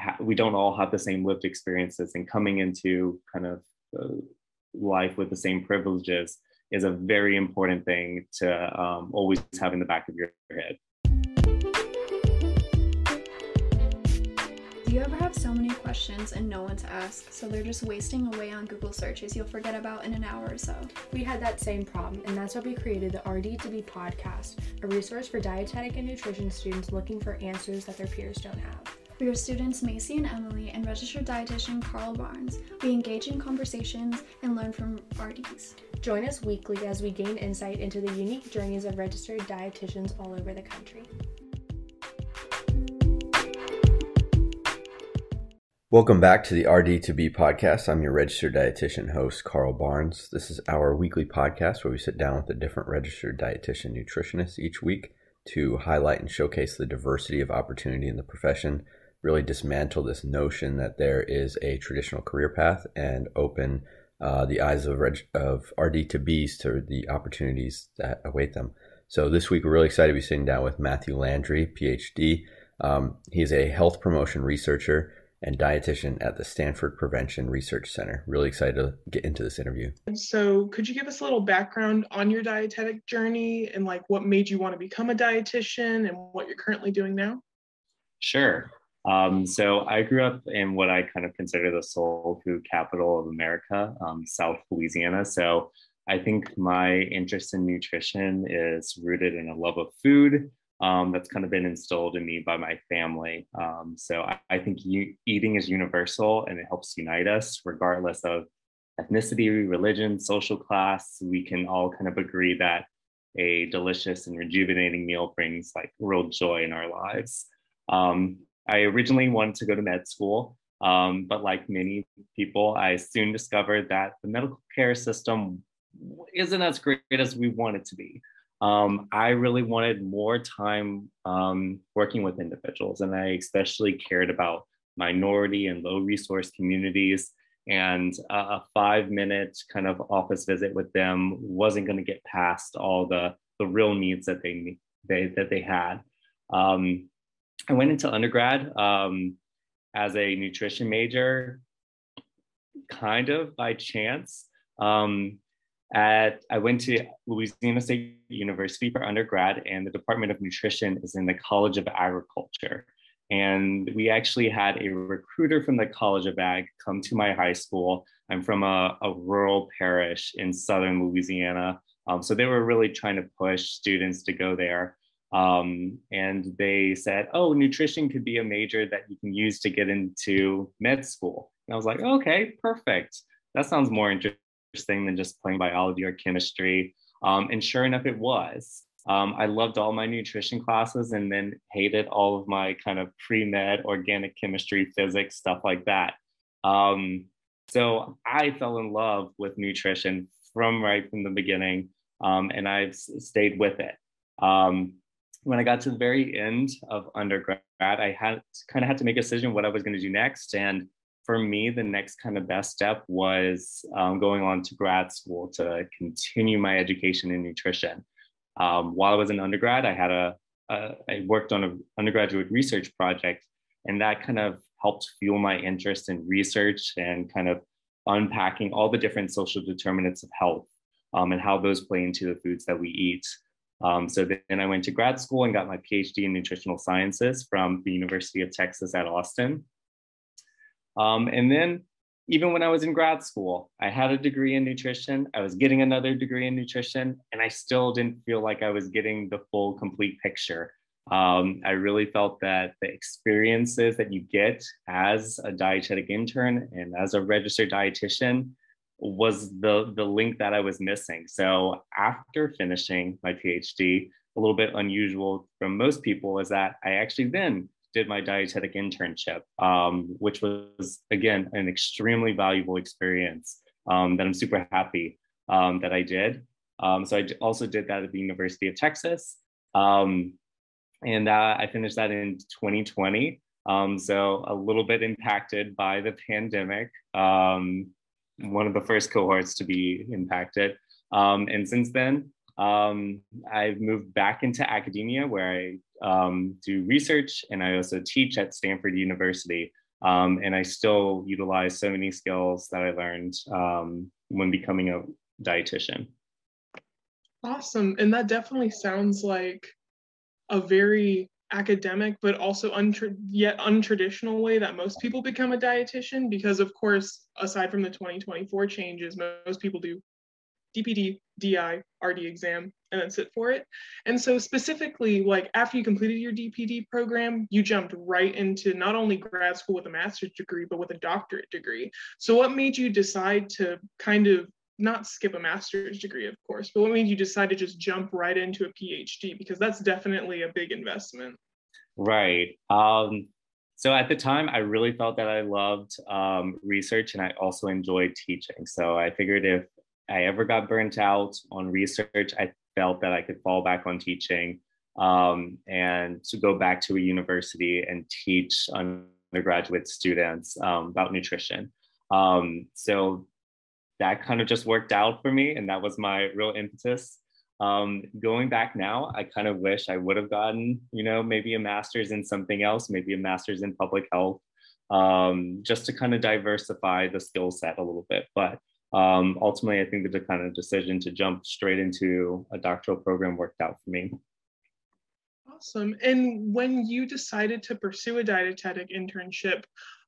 ha- we don't all have the same lived experiences, and coming into kind of uh, life with the same privileges is a very important thing to um, always have in the back of your head. Do you ever have so many questions and no one to ask, so they're just wasting away on Google searches you'll forget about in an hour or so? We had that same problem, and that's why we created the RD to Be podcast, a resource for dietetic and nutrition students looking for answers that their peers don't have. We are students Macy and Emily and registered dietitian Carl Barnes. We engage in conversations and learn from RDs. Join us weekly as we gain insight into the unique journeys of registered dietitians all over the country. Welcome back to the RD2B podcast. I'm your registered dietitian host, Carl Barnes. This is our weekly podcast where we sit down with a different registered dietitian nutritionist each week to highlight and showcase the diversity of opportunity in the profession, really dismantle this notion that there is a traditional career path and open uh, the eyes of, reg- of RD2Bs to the opportunities that await them. So this week, we're really excited to be sitting down with Matthew Landry, PhD. Um, he's a health promotion researcher and dietitian at the Stanford Prevention Research Center. Really excited to get into this interview. So, could you give us a little background on your dietetic journey and like what made you want to become a dietitian and what you're currently doing now? Sure. Um, so, I grew up in what I kind of consider the soul food capital of America, um, South Louisiana. So, I think my interest in nutrition is rooted in a love of food um, that's kind of been instilled in me by my family. Um, so I, I think you, eating is universal and it helps unite us regardless of ethnicity, religion, social class. We can all kind of agree that a delicious and rejuvenating meal brings like real joy in our lives. Um, I originally wanted to go to med school, um, but like many people, I soon discovered that the medical care system isn't as great as we want it to be um, I really wanted more time um, working with individuals, and I especially cared about minority and low resource communities. And a five minute kind of office visit with them wasn't going to get past all the, the real needs that they, they that they had. Um, I went into undergrad um, as a nutrition major, kind of by chance. Um, at I went to Louisiana State University for undergrad, and the Department of Nutrition is in the College of Agriculture. And we actually had a recruiter from the College of Ag come to my high school. I'm from a, a rural parish in southern Louisiana. Um, so they were really trying to push students to go there. Um, and they said, oh, nutrition could be a major that you can use to get into med school. And I was like, okay, perfect. That sounds more interesting than just playing biology or chemistry. Um, and sure enough, it was. Um, I loved all my nutrition classes and then hated all of my kind of pre med, organic chemistry, physics, stuff like that. Um, so I fell in love with nutrition from right from the beginning, um, and I've stayed with it. Um, when I got to the very end of undergrad, I had kind of had to make a decision what I was going to do next. And for me, the next kind of best step was um, going on to grad school to continue my education in nutrition. Um, while I was in undergrad, I had a, a I worked on an undergraduate research project, and that kind of helped fuel my interest in research and kind of unpacking all the different social determinants of health um, and how those play into the foods that we eat. Um, so then I went to grad school and got my PhD in nutritional sciences from the University of Texas at Austin. Um, and then even when I was in grad school, I had a degree in nutrition. I was getting another degree in nutrition, and I still didn't feel like I was getting the full, complete picture. Um, I really felt that the experiences that you get as a dietetic intern and as a registered dietitian was the, the link that I was missing. So after finishing my PhD, a little bit unusual from most people is that I actually then did my dietetic internship, um, which was, again, an extremely valuable experience um, that I'm super happy um, that I did. Um, so I also did that at the University of Texas. Um, and uh, I finished that in 2020. Um, so a little bit impacted by the pandemic, one of the first cohorts to be impacted. and since then, um, I've moved back into academia where I um, do research and I also teach at Stanford University. Um, and I still utilize so many skills that I learned um, when becoming a dietitian. Awesome. And that definitely sounds like a very academic but also untra- yet untraditional way that most people become a dietitian because of course aside from the 2024 changes most people do dpd di rd exam and then sit for it. And so specifically like after you completed your dpd program you jumped right into not only grad school with a master's degree but with a doctorate degree. So what made you decide to kind of not skip a master's degree, of course, but what made you decide to just jump right into a PhD? Because that's definitely a big investment. Right. Um, so at the time, I really felt that I loved um, research and I also enjoyed teaching. So I figured if I ever got burnt out on research, I felt that I could fall back on teaching um, and to go back to a university and teach undergraduate students um, about nutrition. Um, so that kind of just worked out for me, and that was my real impetus. Um, going back now, I kind of wish I would have gotten, you know, maybe a master's in something else, maybe a master's in public health, um, just to kind of diversify the skill set a little bit. But um, ultimately, I think the kind of decision to jump straight into a doctoral program worked out for me. Awesome. And when you decided to pursue a dietetic internship,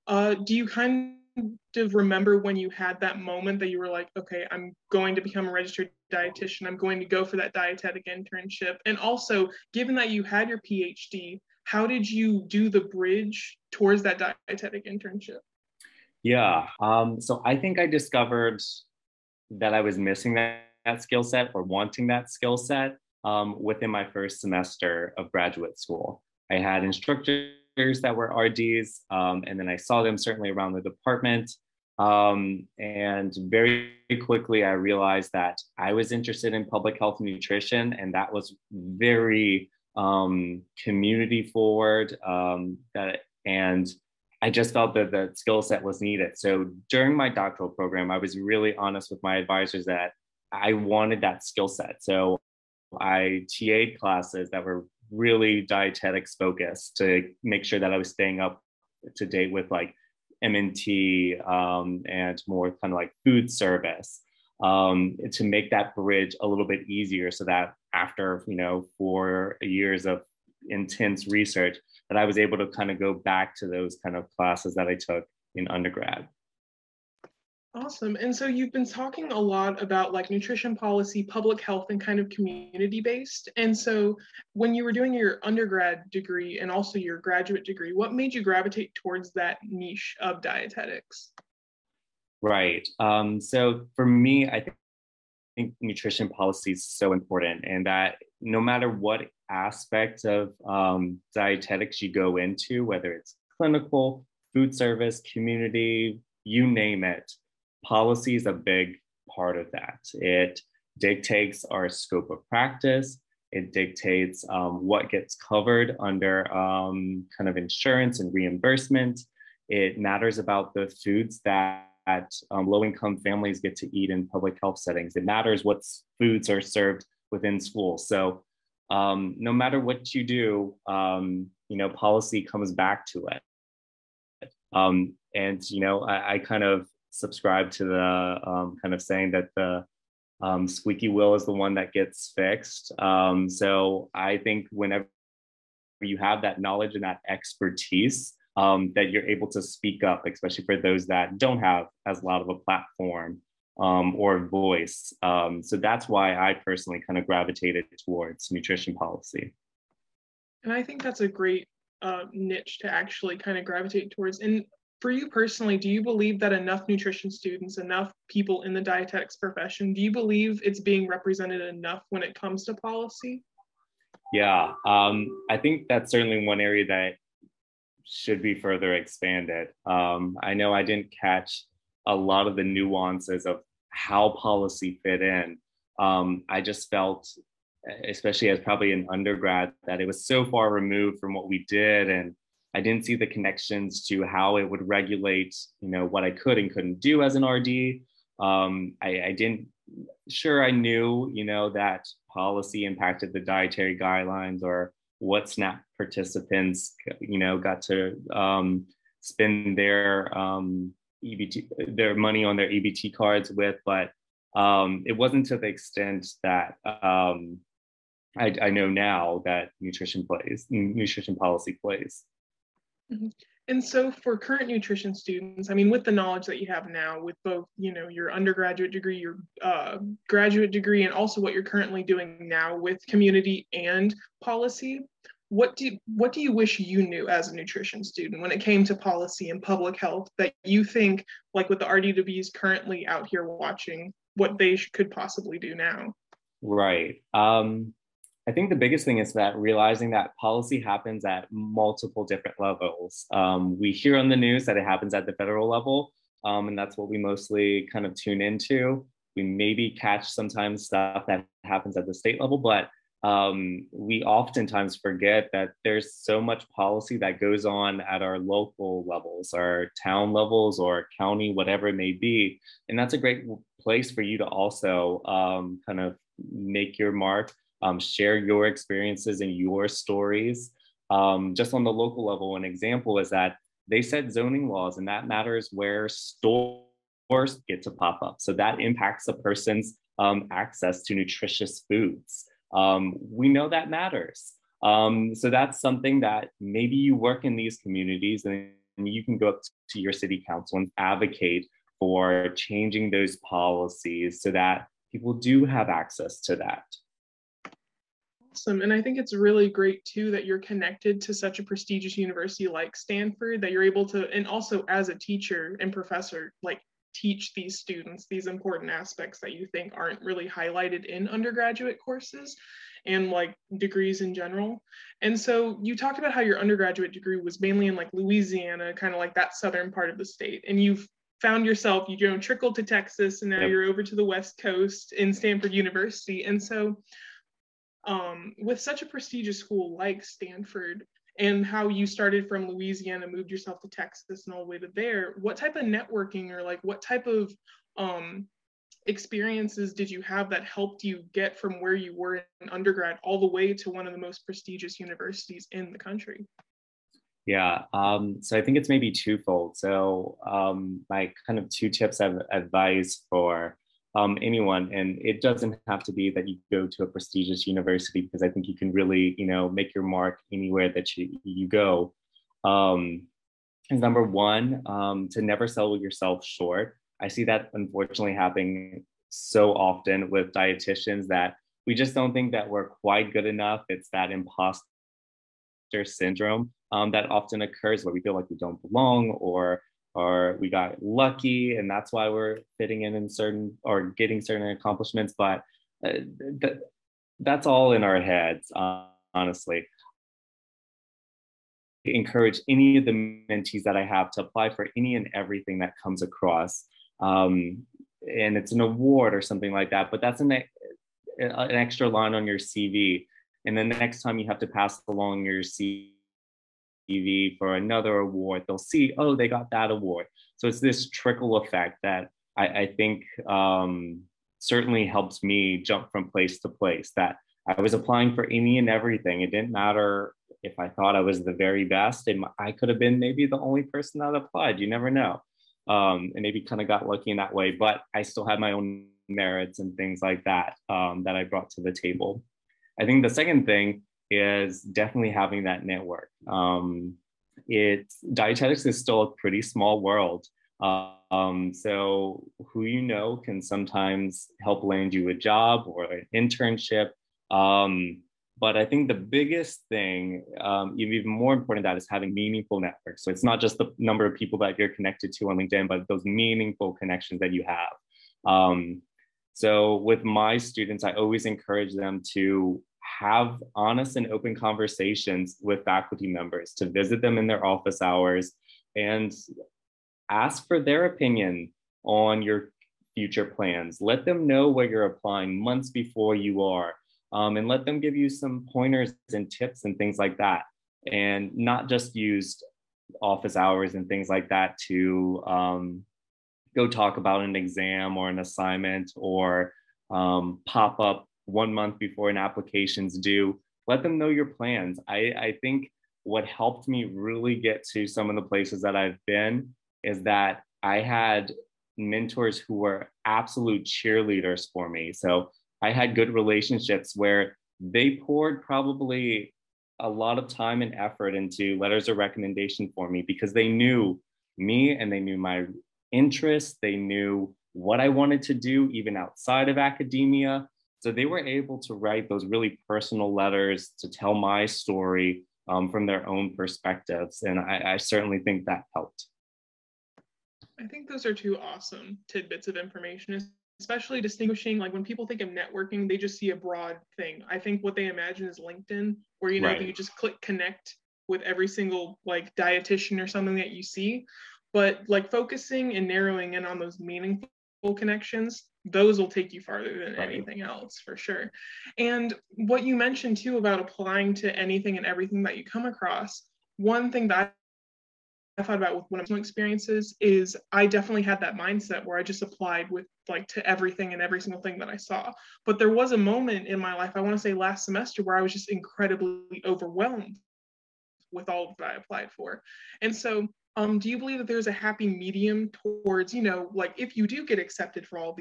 uh, do you kind to remember when you had that moment that you were like, okay, I'm going to become a registered dietitian. I'm going to go for that dietetic internship. And also, given that you had your PhD, how did you do the bridge towards that dietetic internship? Yeah. Um, so I think I discovered that I was missing that, that skill set or wanting that skill set um, within my first semester of graduate school. I had instructors that were RDs, um, and then I saw them certainly around the department. Um, and very quickly, I realized that I was interested in public health nutrition, and that was very um, community forward. Um, that and I just felt that the skill set was needed. So during my doctoral program, I was really honest with my advisors that I wanted that skill set. So I TA'd classes that were really dietetics focused to make sure that I was staying up to date with like MNT um, and more kind of like food service um, to make that bridge a little bit easier so that after, you know, four years of intense research, that I was able to kind of go back to those kind of classes that I took in undergrad. Awesome. And so you've been talking a lot about like nutrition policy, public health, and kind of community based. And so when you were doing your undergrad degree and also your graduate degree, what made you gravitate towards that niche of dietetics? Right. Um, so for me, I think, think nutrition policy is so important, and that no matter what aspect of um, dietetics you go into, whether it's clinical, food service, community, you name it, policy is a big part of that. It dictates our scope of practice. It dictates um, what gets covered under um, kind of insurance and reimbursement. It matters about the foods that um, low income families get to eat in public health settings. It matters what foods are served within schools. So, um, no matter what you do, um, you know, policy comes back to it. Um, and, you know, I, I kind of subscribe to the um, kind of saying that the um, squeaky wheel is the one that gets fixed. Um, so I think whenever you have that knowledge and that expertise, um, that you're able to speak up, especially for those that don't have as loud of a platform um, or voice. Um, so that's why I personally kind of gravitated towards nutrition policy. And I think that's a great uh, niche to actually kind of gravitate towards. And for you personally, do you believe that enough nutrition students, enough people in the dietetics profession, do you believe it's being represented enough when it comes to policy? Yeah, um, I think that's certainly one area that should be further expanded. Um, I know I didn't catch a lot of the nuances of how policy fit in. Um, I just felt, especially as probably an undergrad, that it was so far removed from what we did and I didn't see the connections to how it would regulate, you know, what I could and couldn't do as an RD. Um, I, I, didn't, sure, I knew, you know, that policy impacted the dietary guidelines or what SNAP participants, you know, got to um, spend their um, EBT, their money on their EBT cards with, but um, it wasn't to the extent that um, I, I, know now that nutrition plays, nutrition policy plays. Mm-hmm. And so for current nutrition students, I mean, with the knowledge that you have now, with both, you know, your undergraduate degree, your uh, graduate degree, and also what you're currently doing now with community and policy, what do what do you wish you knew as a nutrition student when it came to policy and public health that you think like with the RDWs currently out here watching what they could possibly do now? Right. Um, I think the biggest thing is that realizing that policy happens at multiple different levels. Um, we hear on the news that it happens at the federal level, um, and that's what we mostly kind of tune into. We maybe catch sometimes stuff that happens at the state level, but um, we oftentimes forget that there's so much policy that goes on at our local levels, our town levels, or county, whatever it may be. And that's a great place for you to also um, kind of make your mark, um, share your experiences and your stories. Um, just on the local level, an example is that they set zoning laws, and that matters where stores get to pop up. So that impacts a person's um, access to nutritious foods um, we know that matters. Um, so that's something that maybe you work in these communities and you can go up to your city council and advocate for changing those policies so that people do have access to that. Awesome. And I think it's really great too that you're connected to such a prestigious university like Stanford, that you're able to, and also as a teacher and professor, like teach these students these important aspects that you think aren't really highlighted in undergraduate courses and like degrees in general. And so you talked about how your undergraduate degree was mainly in like Louisiana, kind of like that southern part of the state. And you've found yourself, you know, trickled to Texas and now yep. you're over to the West Coast in Stanford University. And so um, with such a prestigious school like Stanford, and how you started from Louisiana, moved yourself to Texas and all the way to there. What type of networking or like what type of um, experiences did you have that helped you get from where you were in undergrad all the way to one of the most prestigious universities in the country? Yeah, um, so I think it's maybe twofold. So um, my kind of two tips of advice for um, anyone. And it doesn't have to be that you go to a prestigious university because I think you can really, you know, make your mark anywhere that you, you go. Um, number one, um, to never sell yourself short. I see that unfortunately happening so often with dietitians that we just don't think that we're quite good enough. It's that imposter syndrome um, that often occurs where we feel like we don't belong or or we got lucky and that's why we're fitting in in certain or getting certain accomplishments but uh, th- that's all in our heads uh, honestly. I encourage any of the mentees that i have to apply for any and everything that comes across um, and it's an award or something like that but that's an, an extra line on your cv and the next time you have to pass along your cv TV for another award, they'll see, oh, they got that award. So it's this trickle effect that I, I think um, certainly helps me jump from place to place. That I was applying for any and everything. It didn't matter if I thought I was the very best. And I could have been maybe the only person that applied. You never know. Um, and maybe kind of got lucky in that way. But I still had my own merits and things like that um, that I brought to the table. I think the second thing is definitely having that network. Um, it's dietetics is still a pretty small world. Um, so who you know can sometimes help land you a job or an internship. Um, but I think the biggest thing, um, even more important than that, is having meaningful networks. So it's not just the number of people that you're connected to on LinkedIn, but those meaningful connections that you have. Um, so with my students, I always encourage them to have honest and open conversations with faculty members, to visit them in their office hours and ask for their opinion on your future plans. Let them know where you're applying months before you are, um, and let them give you some pointers and tips and things like that. And not just use office hours and things like that to um, go talk about an exam or an assignment or um, pop up one month before an application's due let them know your plans i, I think what helped me really get to some of the places that I've been is that I had mentors who were absolute cheerleaders for me. So I had good relationships where they poured probably a lot of time and effort into letters of recommendation for me because they knew me and they knew my interests. They knew what I wanted to do, even outside of academia. So they were able to write those really personal letters to tell my story um, from their own perspectives. And I, I certainly think that helped. I think those are two awesome tidbits of information, especially distinguishing like when people think of networking, they just see a broad thing. I think what they imagine is LinkedIn, where you know right. you just click connect with every single like dietitian or something that you see. But like focusing and narrowing in on those meaningful connections, those will take you farther than right. anything else for sure. And what you mentioned too about applying to anything and everything that you come across, one thing that I thought about with one of my experiences is I definitely had that mindset where I just applied with like to everything and every single thing that I saw. But there was a moment in my life, I want to say last semester, where I was just incredibly overwhelmed with all that I applied for. And so, um, do you believe that there's a happy medium towards, you know, like if you do get accepted for all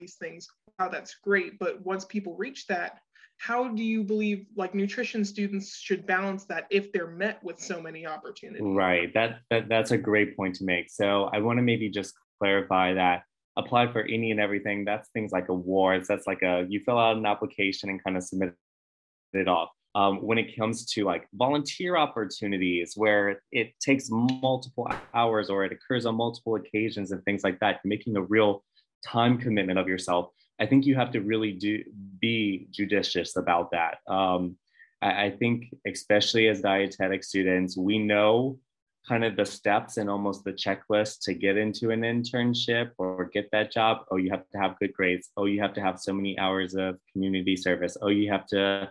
these things, wow, that's great. But once people reach that, how do you believe like nutrition students should balance that if they're met with so many opportunities? Right. That, that that's a great point to make. So i want to maybe just clarify that apply for any and everything that's things like awards that's like a you fill out an application and kind of submit it off. Um, when it comes to like volunteer opportunities where it takes multiple hours or it occurs on multiple occasions and things like that making a real time commitment of yourself I think you have to really do be judicious about that. Um, I, I think, especially as dietetic students, we know kind of the steps and almost the checklist to get into an internship or get that job. Oh, you have to have good grades. Oh, you have to have so many hours of community service. Oh, you have to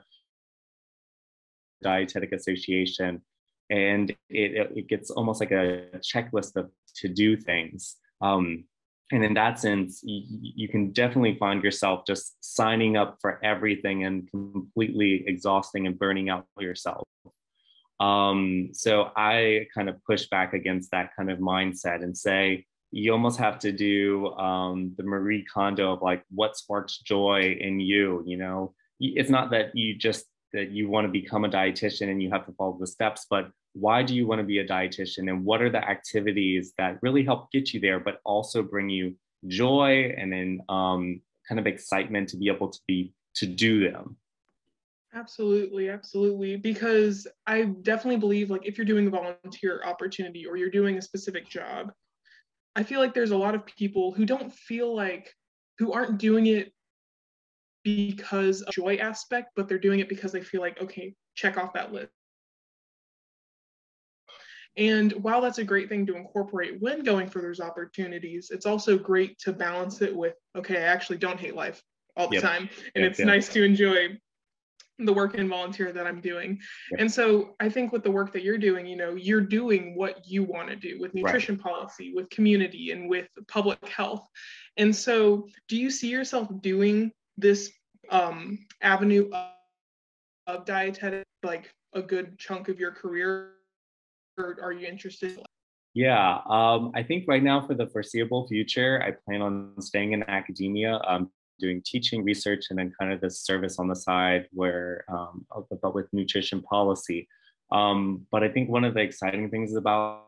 dietetic association. And it, it gets almost like a checklist of to do things. Um, and in that sense you, you, can definitely find yourself just signing up for everything and completely exhausting and burning out yourself. Um, so i kind of push back against that kind of mindset and say you almost have to do um, the marie kondo of like what sparks joy in you you know? It's not that you just that you want to become a dietitian and you have to follow the steps but why do you want to be a dietitian and what are the activities that really help get you there but also bring you joy and then um, kind of excitement to be able to be to do them? Absolutely absolutely because i definitely believe like if you're doing a volunteer opportunity or you're doing a specific job i feel like there's a lot of people who don't feel like who aren't doing it because of joy aspect but they're doing it because they feel like okay check off that list and while that's a great thing to incorporate when going for those opportunities, it's also great to balance it with, okay, I actually don't hate life all the yep. time. And yep, it's yep. nice to enjoy the work and volunteer that I'm doing. And so I think with the work that you're doing, you know, you're doing what you want to do with nutrition right. policy, with community, and with public health. And so do you see yourself doing this um, avenue of, of dietetic like a good chunk of your career or are you interested? Yeah, um, I think right now for the foreseeable future, I plan on staying in academia, um, doing teaching research, and then kind of this service on the side where, um, but with nutrition policy. Um, but I think one of the exciting things about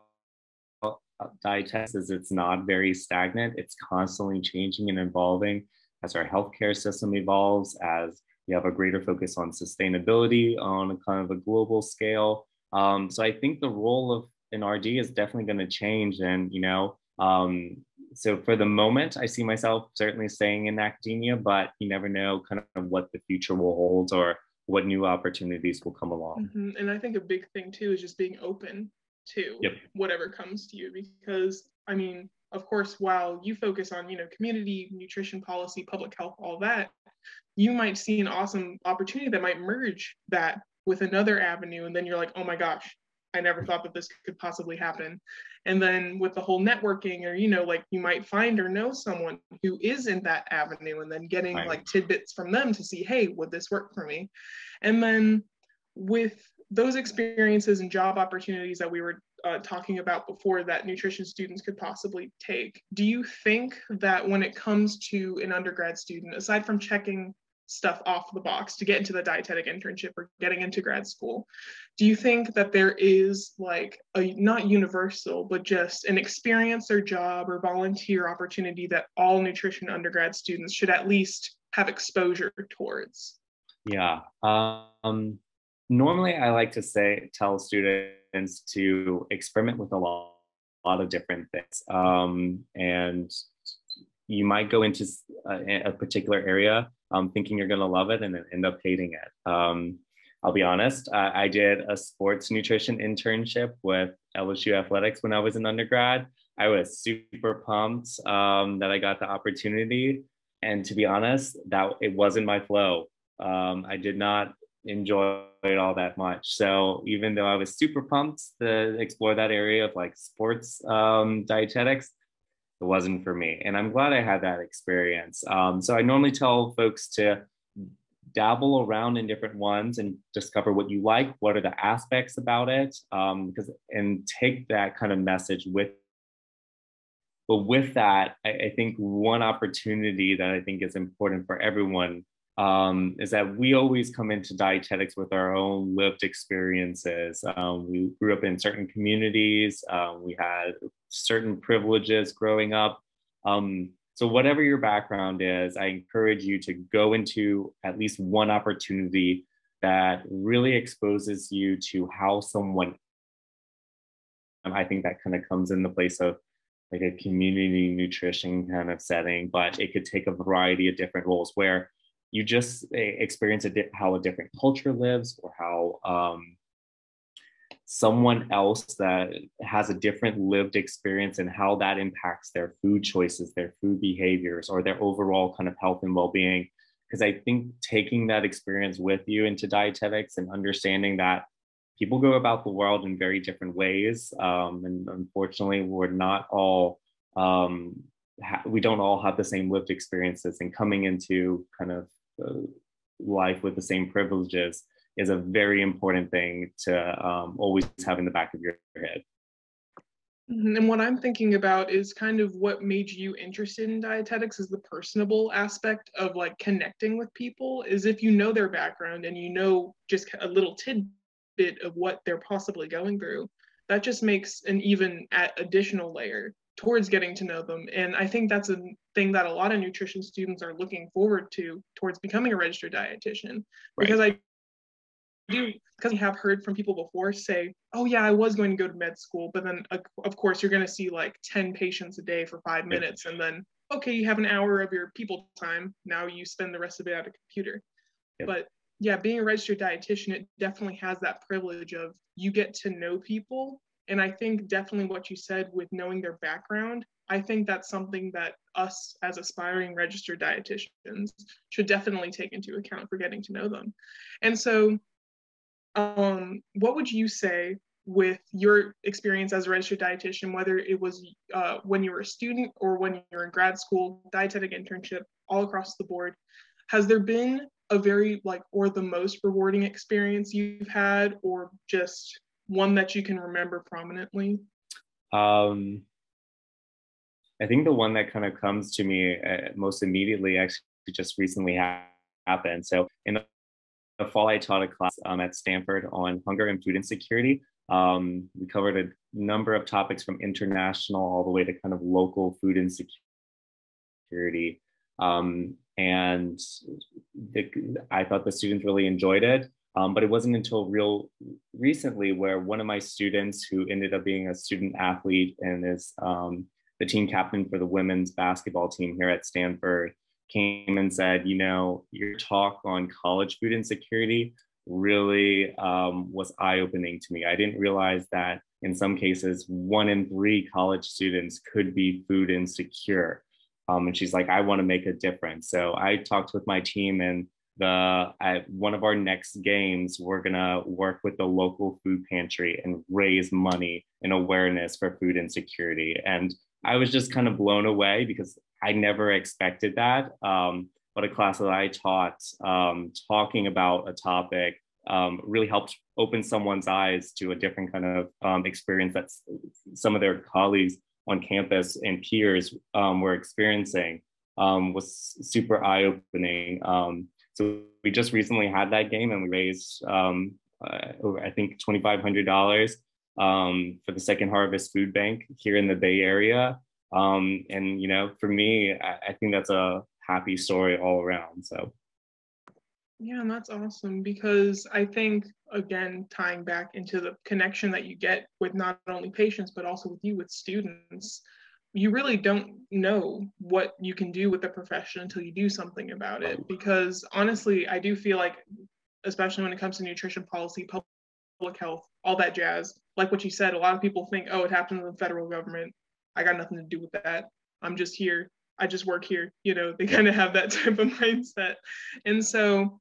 dietetics is it's not very stagnant. It's constantly changing and evolving as our healthcare system evolves, as we have a greater focus on sustainability on a kind of a global scale. Um, so I think the role of an RD is definitely going to change. And, you know, um, so for the moment, I see myself certainly staying in academia, but you never know kind of what the future will hold or what new opportunities will come along. Mm-hmm. And I think a big thing too is just being open to yep. whatever comes to you because I mean, of course, while you focus on, you know, community, nutrition policy, public health, all that, you might see an awesome opportunity that might merge that with another avenue and then you're like oh my gosh i never thought that this could possibly happen and then with the whole networking or you know like you might find or know someone who is in that avenue and then getting right. like tidbits from them to see hey would this work for me and then with those experiences and job opportunities that we were uh, talking about before that nutrition students could possibly take. Do you think that when it comes to an undergrad student, aside from checking stuff off the box to get into the dietetic internship or getting into grad school, do you think that there is like a not universal, but just an experience or job or volunteer opportunity that all nutrition undergrad students should at least have exposure towards? Yeah. Um, normally, I like to say, tell students to experiment with a lot, lot of different things. Um, and you might go into a, a particular area um, thinking you're going to love it and then end up hating it. Um, I'll be honest, I, I did a sports nutrition internship with LSU Athletics when I was an undergrad. I was super pumped um, that I got the opportunity. And to be honest, that it wasn't my flow. Um, I did not enjoy it all that much. So even though I was super pumped to explore that area of like sports um, dietetics, it wasn't for me. And I'm glad I had that experience. Um, so I normally tell folks to dabble around in different ones and discover what you like, what are the aspects about it, because um, and take that kind of message with. But with that, I, I think one opportunity that I think is important for everyone um, is that we always come into dietetics with our own lived experiences. Um, we grew up in certain communities, um, we had certain privileges growing up. Um, so, whatever your background is, I encourage you to go into at least one opportunity that really exposes you to how someone, I think that kind of comes in the place of like a community nutrition kind of setting, but it could take a variety of different roles where you just eh, experience a di- how a different culture lives or how um, someone else that has a different lived experience and how that impacts their food choices their food behaviors or their overall kind of health and well-being. Because i think taking that experience with you into dietetics and understanding that people go about the world in very different ways um, and unfortunately we're not all um, ha- we don't all have the same lived experiences and coming into kind of life with the same privileges is a very important thing to um, always have in the back of your head. Mm-hmm. And what I'm thinking about is kind of what made you interested in dietetics is the personable aspect of like connecting with people is if you know their background and you know just a little tidbit of what they're possibly going through, that just makes an even additional layer towards getting to know them. And I think that's a thing that a lot of nutrition students are looking forward to towards becoming a registered dietitian. Right. Because I do because I have heard from people before say, "Oh yeah, I was going to go to med school, but then uh, of course you're going to see like 10 patients a day for 5 minutes and then okay, you have an hour of your people time. Now you spend the rest of it at a computer." Yep. But yeah, being a registered dietitian, it definitely has that privilege of you get to know people and I think definitely what you said with knowing their background, I think that's something that us as aspiring registered dietitians should definitely take into account for getting to know them. And so, um, what would you say with your experience as a registered dietitian, whether it was uh, when you were a student or when you were in grad school, dietetic internship, all across the board? Has there been a very like or the most rewarding experience you've had, or just one that you can remember prominently? Um, I think the one that kind of comes to me uh, most immediately actually just recently ha- happened. So in the, the, fall, I taught a class um, at Stanford on hunger and food insecurity. Um, we covered a number of topics from international all the way to kind of local food insecurity. Um, and the, I thought the students really enjoyed it. Um, but it wasn't until real recently where one of my students, who ended up being a student athlete and is um, the team captain for the women's basketball team here at Stanford, came and said, You know, your talk on college food insecurity really um, was eye opening to me. I didn't realize that in some cases, one in three college students could be food insecure. Um, and she's like, I want to make a difference. So I talked with my team and the at one of our next games we're going to work with the local food pantry and raise money and awareness for food insecurity and i was just kind of blown away because i never expected that um, but a class that i taught um, talking about a topic um, really helped open someone's eyes to a different kind of um, experience that some of their colleagues on campus and peers um, were experiencing um, was super eye-opening. Um, so we just recently had that game and we raised, um, uh, I think, $2,500 for the Second Harvest Food Bank here in the Bay Area. and, you know, for me, I, I think that's a happy story all around. So. Yeah, and that's awesome because I think, again, tying back into the connection that you get with not only patients, but also with you, with students, you really don't know what you can do with the profession until you do something about it. Because honestly, I do feel like, especially when it comes to nutrition policy, public health, all that jazz, like what you said, a lot of people think, oh, it happens in the federal government. I got nothing to do with that. I'm just here. I just work here. You know, they kind of have that type of mindset. And so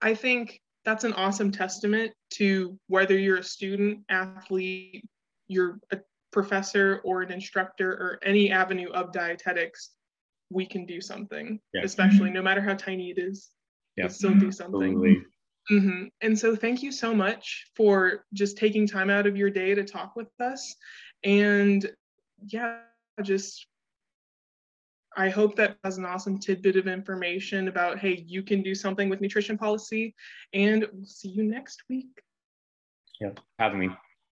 I think that's an awesome testament to whether you're a student, athlete, you're a professor or an instructor or any avenue of dietetics, we can do something, yeah. especially no matter how tiny it is. Yeah. still do something. Mm-hmm. And so, thank you so much for just taking time out of your day to talk with us. And yeah, just I hope that has an awesome tidbit of information about, hey, you can do something with nutrition policy. And we'll see you next week. Yeah, having me.